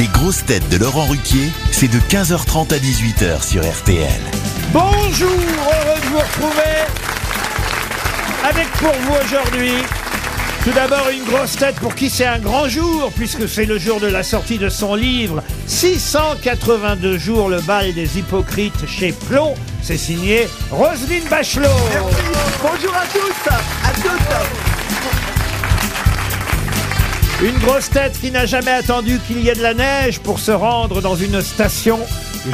Les grosses têtes de Laurent Ruquier, c'est de 15h30 à 18h sur RTL. Bonjour, heureux de vous retrouver avec pour vous aujourd'hui tout d'abord une grosse tête pour qui c'est un grand jour puisque c'est le jour de la sortie de son livre 682 jours le bal des hypocrites chez Plon. C'est signé Roselyne Bachelot. Bonjour à tous, à toutes. Une grosse tête qui n'a jamais attendu qu'il y ait de la neige pour se rendre dans une station.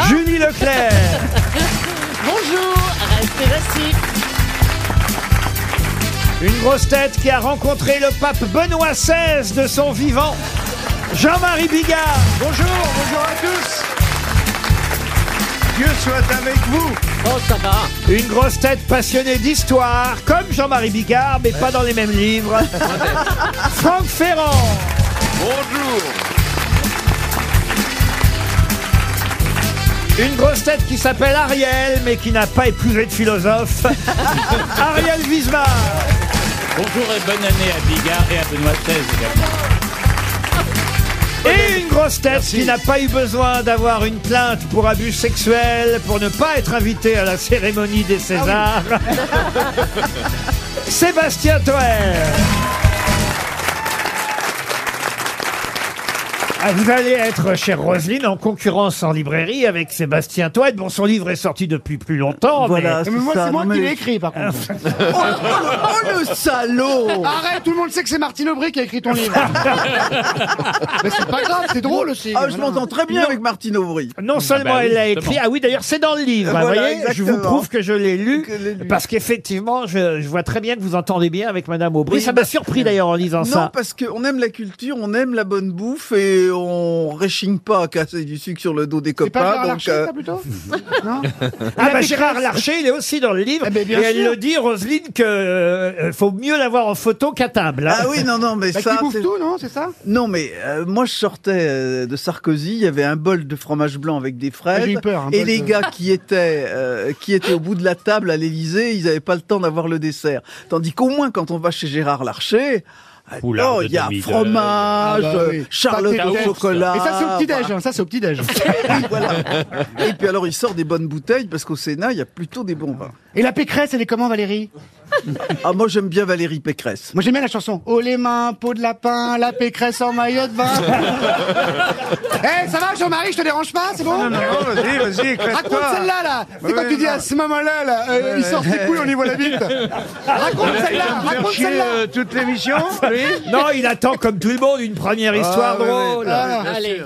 Julie Leclerc. Bonjour, restez assis. Une grosse tête qui a rencontré le pape Benoît XVI de son vivant, Jean-Marie Bigard. Bonjour. Bonjour à tous. Dieu soit avec vous. Oh, ça va. Une grosse tête passionnée d'histoire, comme Jean-Marie Bigard, mais pas dans les mêmes livres. Franck Ferrand. Bonjour. Une grosse tête qui s'appelle Ariel, mais qui n'a pas épousé de philosophe. Ariel Wiesmann. Bonjour et bonne année à Bigard et à Benoît XVI également. Et une grosse tête qui n'a pas eu besoin d'avoir une plainte pour abus sexuel, pour ne pas être invité à la cérémonie des Césars. Sébastien Toer. Ah, vous allez être, chère Roselyne, en concurrence en librairie avec Sébastien Toed. Bon, son livre est sorti depuis plus longtemps, Voilà, mais... c'est moi, ça. c'est moi Non, qui mais- l'ai écrit, par contre. Oh, oh, oh, le salaud Arrête, tout le monde sait que c'est Martine Aubry qui a écrit ton livre. Mais c'est pas grave, c'est drôle aussi. Ah, je m'entends très bien avec Martine Aubry. Non seulement bah oui, elle l'a écrit, ah oui d'ailleurs c'est dans le livre, hein, Voilà, voyez, je vous exactement. prouve que je l'ai lu, Que l'ai lu. parce qu'effectivement je, je vois très bien que vous entendez bien avec Madame Aubry. Oui, ça bah- m'a surpris d'ailleurs en lisant Non, ça. parce qu'on aime la culture, on aime la bonne bouffe et on réchigne pas à casser du sucre sur le dos des C'est pas copains. Gérard donc, Larcher, euh, ça, plutôt Non Ah bah Gérard Larcher, il est aussi dans le livre, Eh ben, bien et elle sûr. le dit, Roselyne, que euh, faut mieux l'avoir en photo qu'à table. hein. Ah oui, non, non, mais Bah, ça. qui bouffe c'est- tout, non C'est ça? Non, mais euh, moi je sortais euh, de Sarkozy, il y avait un bol de fromage blanc avec des fraises. Ah, j'ai eu peur, un et bol les de- gars qui étaient euh, qui étaient au bout de la table à l'Élysée, ils n'avaient pas le temps d'avoir le dessert. Tandis qu'au moins quand on va chez Gérard Larcher, ah, oh, de il y a fromage, Ah bah oui. charlotte Pâté au de chocolat. Et ça, c'est au petit-déj. hein, Ça, c'est au petit-déj. voilà. Et puis alors il sort des bonnes bouteilles parce qu'au Sénat il y a plutôt des bons vins. Et la Pécresse, elle est comment, Valérie? Ah moi j'aime bien Valérie Pécresse. Moi, j'aime bien la chanson. Oh les mains, peau de lapin, la Pécresse en maillot de bain. Eh, ça va, Jean-Marie, je te dérange pas, c'est bon Non, vas-y, vas-y, Raconte celle-là, là. C'est quand Oui, tu dis non. à ce moment-là, là, euh, il sort ses couilles, on y voit la bite. Raconte celle-là, raconte chier celle-là. euh, toute l'émission, Non, il attend comme tout le monde une première histoire ouais, ouais. drôle. Voilà. Allez.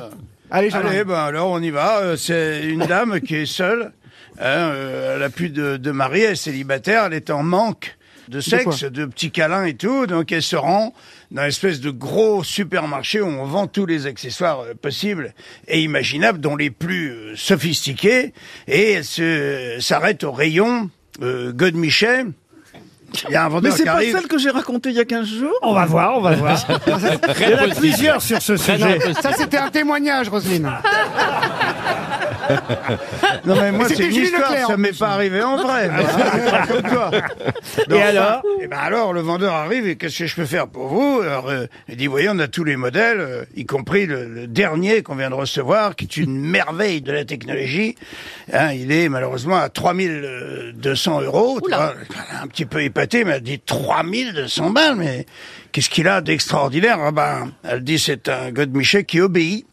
Allez, Jean-Marie. Allez, ben alors on y va. Euh, C'est une dame qui est seule. Hein, euh, elle a plus de, de mari, elle est célibataire, elle est en manque de sexe, de, petits câlins et tout. Donc elle se rend dans une espèce de gros supermarché où on vend tous les accessoires euh, possibles et imaginables, dont les plus euh, sophistiqués. Et elle se s'arrête au rayon euh, Godemichet. Il y a un Mais vendeur c'est qui pas arrive. celle que j'ai racontée il y a 15 jours? On va voir, on va voir. Il y en a plusieurs sur ce sujet. Ça, c'était un témoignage, Roselyne. Non mais moi c'est une histoire, Leclerc, ça en m'est pas arrivé en vrai. moi. Pas comme toi. Et alors Et ben alors le vendeur arrive et qu'est-ce que je peux faire pour vous? Alors euh, il dit voyez on a tous les modèles, euh, y compris le, le dernier qu'on vient de recevoir, qui est une merveille de la technologie. Hein, il est malheureusement à 3200 euros. Tu vois, un petit peu épaté, mais elle dit 3200 balles, mais qu'est-ce qu'il a d'extraordinaire? Ah ben, Elle dit c'est un Godemichet qui obéit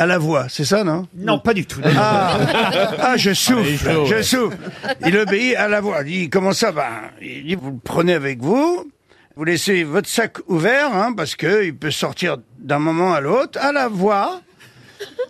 à la voix, c'est ça non? Non, pas du tout. ah, ah, je Ah, il est souffle, chaud, je ouais. souffle. Il obéit à la voix. Il dit, comment ça va? Il dit, vous le prenez avec vous, vous laissez votre sac ouvert, hein, parce que il peut sortir d'un moment à l'autre, à la voix.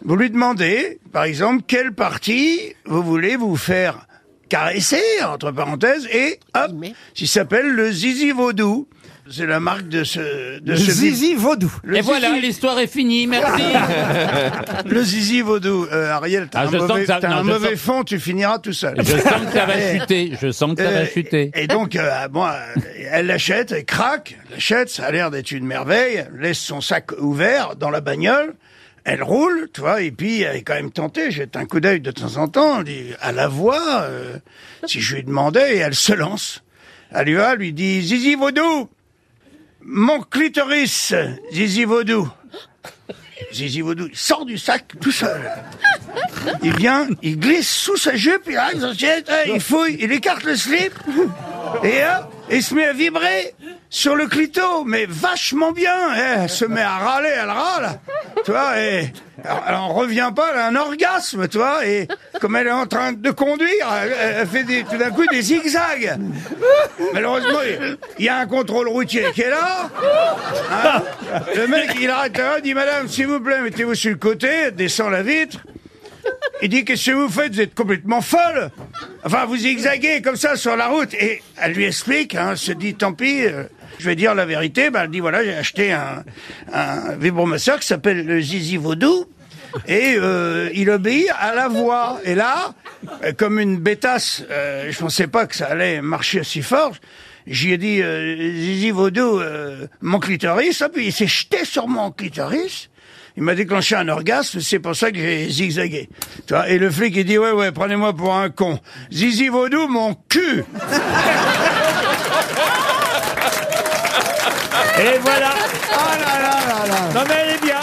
Vous lui demandez, par exemple, quelle partie vous voulez vous faire caresser, entre parenthèses, et hop, il s'appelle le zizi vaudou. C'est la marque de ce, de Le ce zizi vaudou. Le Et voilà, zizi- l'histoire est finie, merci. le zizi vaudou. Euh, Ariel, t'as Ah, un je sens mauvais, que ça- t'as non, un je mauvais sens- fond, tu finiras tout seul. Je sens que ça va chuter, je sens que ça Euh, va chuter. Et donc, euh, bon, euh, elle l'achète, elle craque, elle l'achète, ça a l'air d'être une merveille, laisse son sac ouvert dans la bagnole, elle roule, tu vois, et puis elle est quand même tentée, jette un coup d'œil de temps en temps, elle dit, à la voix, euh, si je lui demandais, et elle se lance. Elle y va, lui dit, Zizi Vaudou, mon clitoris, Zizi Vaudou. Zizi Vaudou, il sort du sac tout seul. Il vient, il glisse sous sa jupe, il il fouille, il écarte le slip, et hop, il se met à vibrer sur le clito, mais vachement bien. Eh, Elle se met à râler, elle râle, tu vois, et elle en revient pas, elle a un orgasme, tu vois, et comme elle est en train de conduire, elle, fait des, tout d'un coup des zigzags. Malheureusement, il- y a un contrôle routier qui est là. Hein le mec, il arrête là, dit Madame, s'il vous plaît, mettez-vous sur le côté, descend la vitre. Il dit Qu'est-ce que vous faites? Vous êtes complètement folle. Enfin, vous zigzaguez comme ça sur la route. Et elle lui explique, hein, se dit Tant pis. euh, je vais dire la vérité, ben, elle dit voilà, j'ai acheté un, un vibromasseur qui s'appelle le Zizi Vaudou. Et euh, il obéit à la voix. Et là, euh, comme une bêtasse, euh, je pensais pas que ça allait marcher aussi fort. J'y ai dit, euh, Zizi Vaudou, mon clitoris, hop, il s'est jeté sur mon clitoris. Il m'a déclenché un orgasme, c'est pour ça que j'ai zigzagué. Tu vois, et le flic, il dit, ouais, ouais, prenez-moi pour un con. Zizi Vaudou, mon cul Et voilà. Ah là là là là. Non mais elle est bien.